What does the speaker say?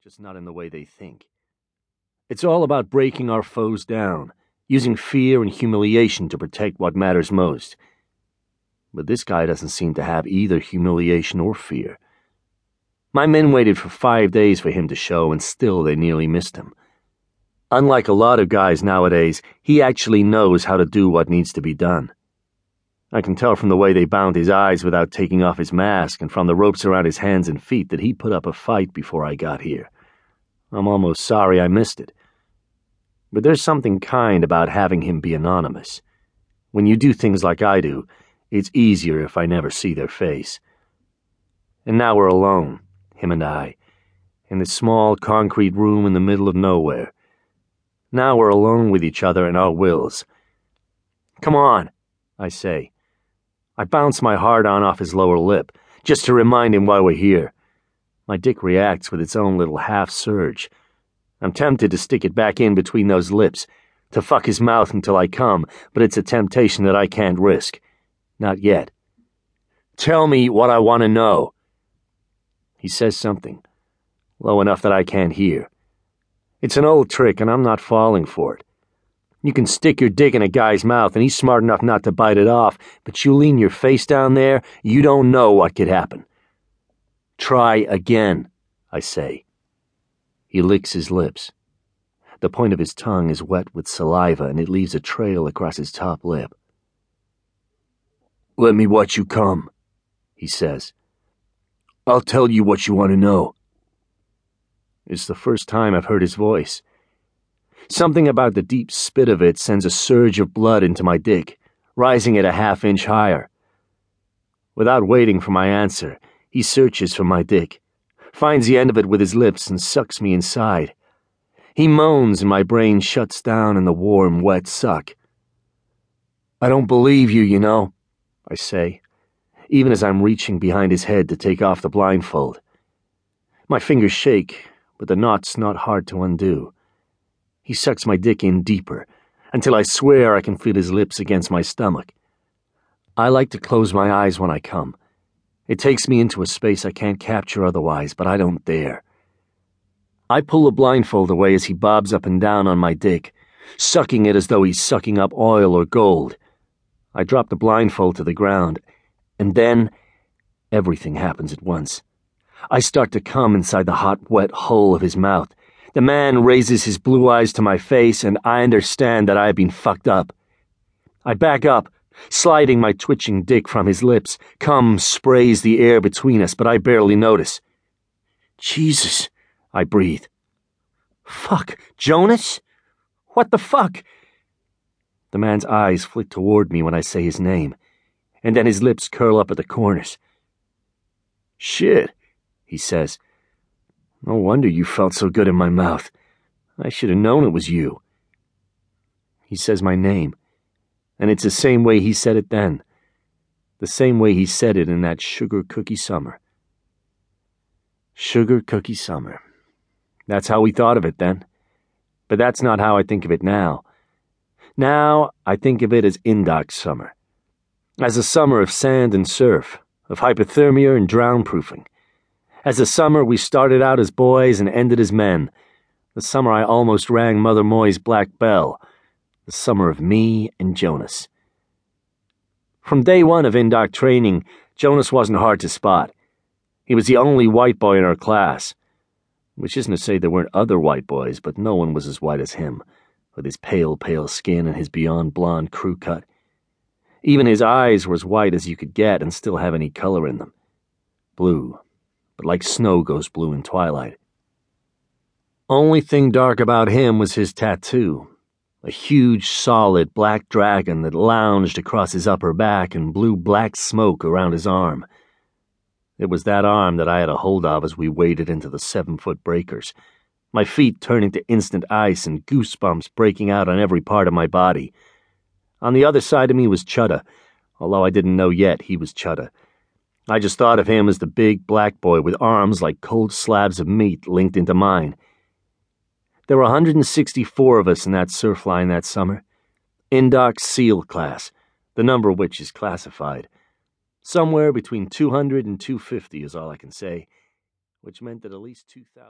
just not in the way they think. It's all about breaking our foes down, using fear and humiliation to protect what matters most. But this guy doesn't seem to have either humiliation or fear. My men waited for five days for him to show, and still they nearly missed him. Unlike a lot of guys nowadays, he actually knows how to do what needs to be done. I can tell from the way they bound his eyes without taking off his mask and from the ropes around his hands and feet that he put up a fight before I got here. I'm almost sorry I missed it. But there's something kind about having him be anonymous. When you do things like I do, it's easier if I never see their face. And now we're alone, him and I, in this small concrete room in the middle of nowhere. Now we're alone with each other and our wills. Come on, I say I bounce my hard on off his lower lip, just to remind him why we're here. My dick reacts with its own little half surge. I'm tempted to stick it back in between those lips, to fuck his mouth until I come, but it's a temptation that I can't risk. Not yet. Tell me what I want to know. He says something, low enough that I can't hear. It's an old trick, and I'm not falling for it. You can stick your dick in a guy's mouth and he's smart enough not to bite it off, but you lean your face down there, you don't know what could happen. Try again, I say. He licks his lips. The point of his tongue is wet with saliva and it leaves a trail across his top lip. Let me watch you come, he says. I'll tell you what you want to know. It's the first time I've heard his voice. Something about the deep spit of it sends a surge of blood into my dick, rising it a half inch higher. Without waiting for my answer, he searches for my dick, finds the end of it with his lips, and sucks me inside. He moans, and my brain shuts down in the warm, wet suck. I don't believe you, you know, I say, even as I'm reaching behind his head to take off the blindfold. My fingers shake, but the knot's not hard to undo. He sucks my dick in deeper, until I swear I can feel his lips against my stomach. I like to close my eyes when I come. It takes me into a space I can't capture otherwise, but I don't dare. I pull the blindfold away as he bobs up and down on my dick, sucking it as though he's sucking up oil or gold. I drop the blindfold to the ground, and then everything happens at once. I start to come inside the hot, wet hole of his mouth, the man raises his blue eyes to my face, and I understand that I have been fucked up. I back up, sliding my twitching dick from his lips. Cum sprays the air between us, but I barely notice. Jesus, I breathe. Fuck, Jonas? What the fuck? The man's eyes flick toward me when I say his name, and then his lips curl up at the corners. Shit, he says no wonder you felt so good in my mouth. I should have known it was you. He says my name, and it's the same way he said it then. The same way he said it in that sugar cookie summer. Sugar cookie summer. That's how we thought of it then. But that's not how I think of it now. Now I think of it as Indoc summer. As a summer of sand and surf, of hypothermia and drown proofing as a summer we started out as boys and ended as men. The summer I almost rang Mother Moy's black bell. The summer of me and Jonas. From day one of Indoc training, Jonas wasn't hard to spot. He was the only white boy in our class. Which isn't to say there weren't other white boys, but no one was as white as him, with his pale, pale skin and his beyond blonde crew cut. Even his eyes were as white as you could get and still have any color in them. Blue, but like snow goes blue in twilight. Only thing dark about him was his tattoo a huge, solid black dragon that lounged across his upper back and blew black smoke around his arm. It was that arm that I had a hold of as we waded into the seven foot breakers, my feet turning to instant ice and goosebumps breaking out on every part of my body. On the other side of me was Chudda, although I didn't know yet he was Chudda. I just thought of him as the big black boy with arms like cold slabs of meat linked into mine. There were 164 of us in that surf line that summer. Indoc SEAL class, the number of which is classified. Somewhere between 200 and 250 is all I can say, which meant that at least 2,000.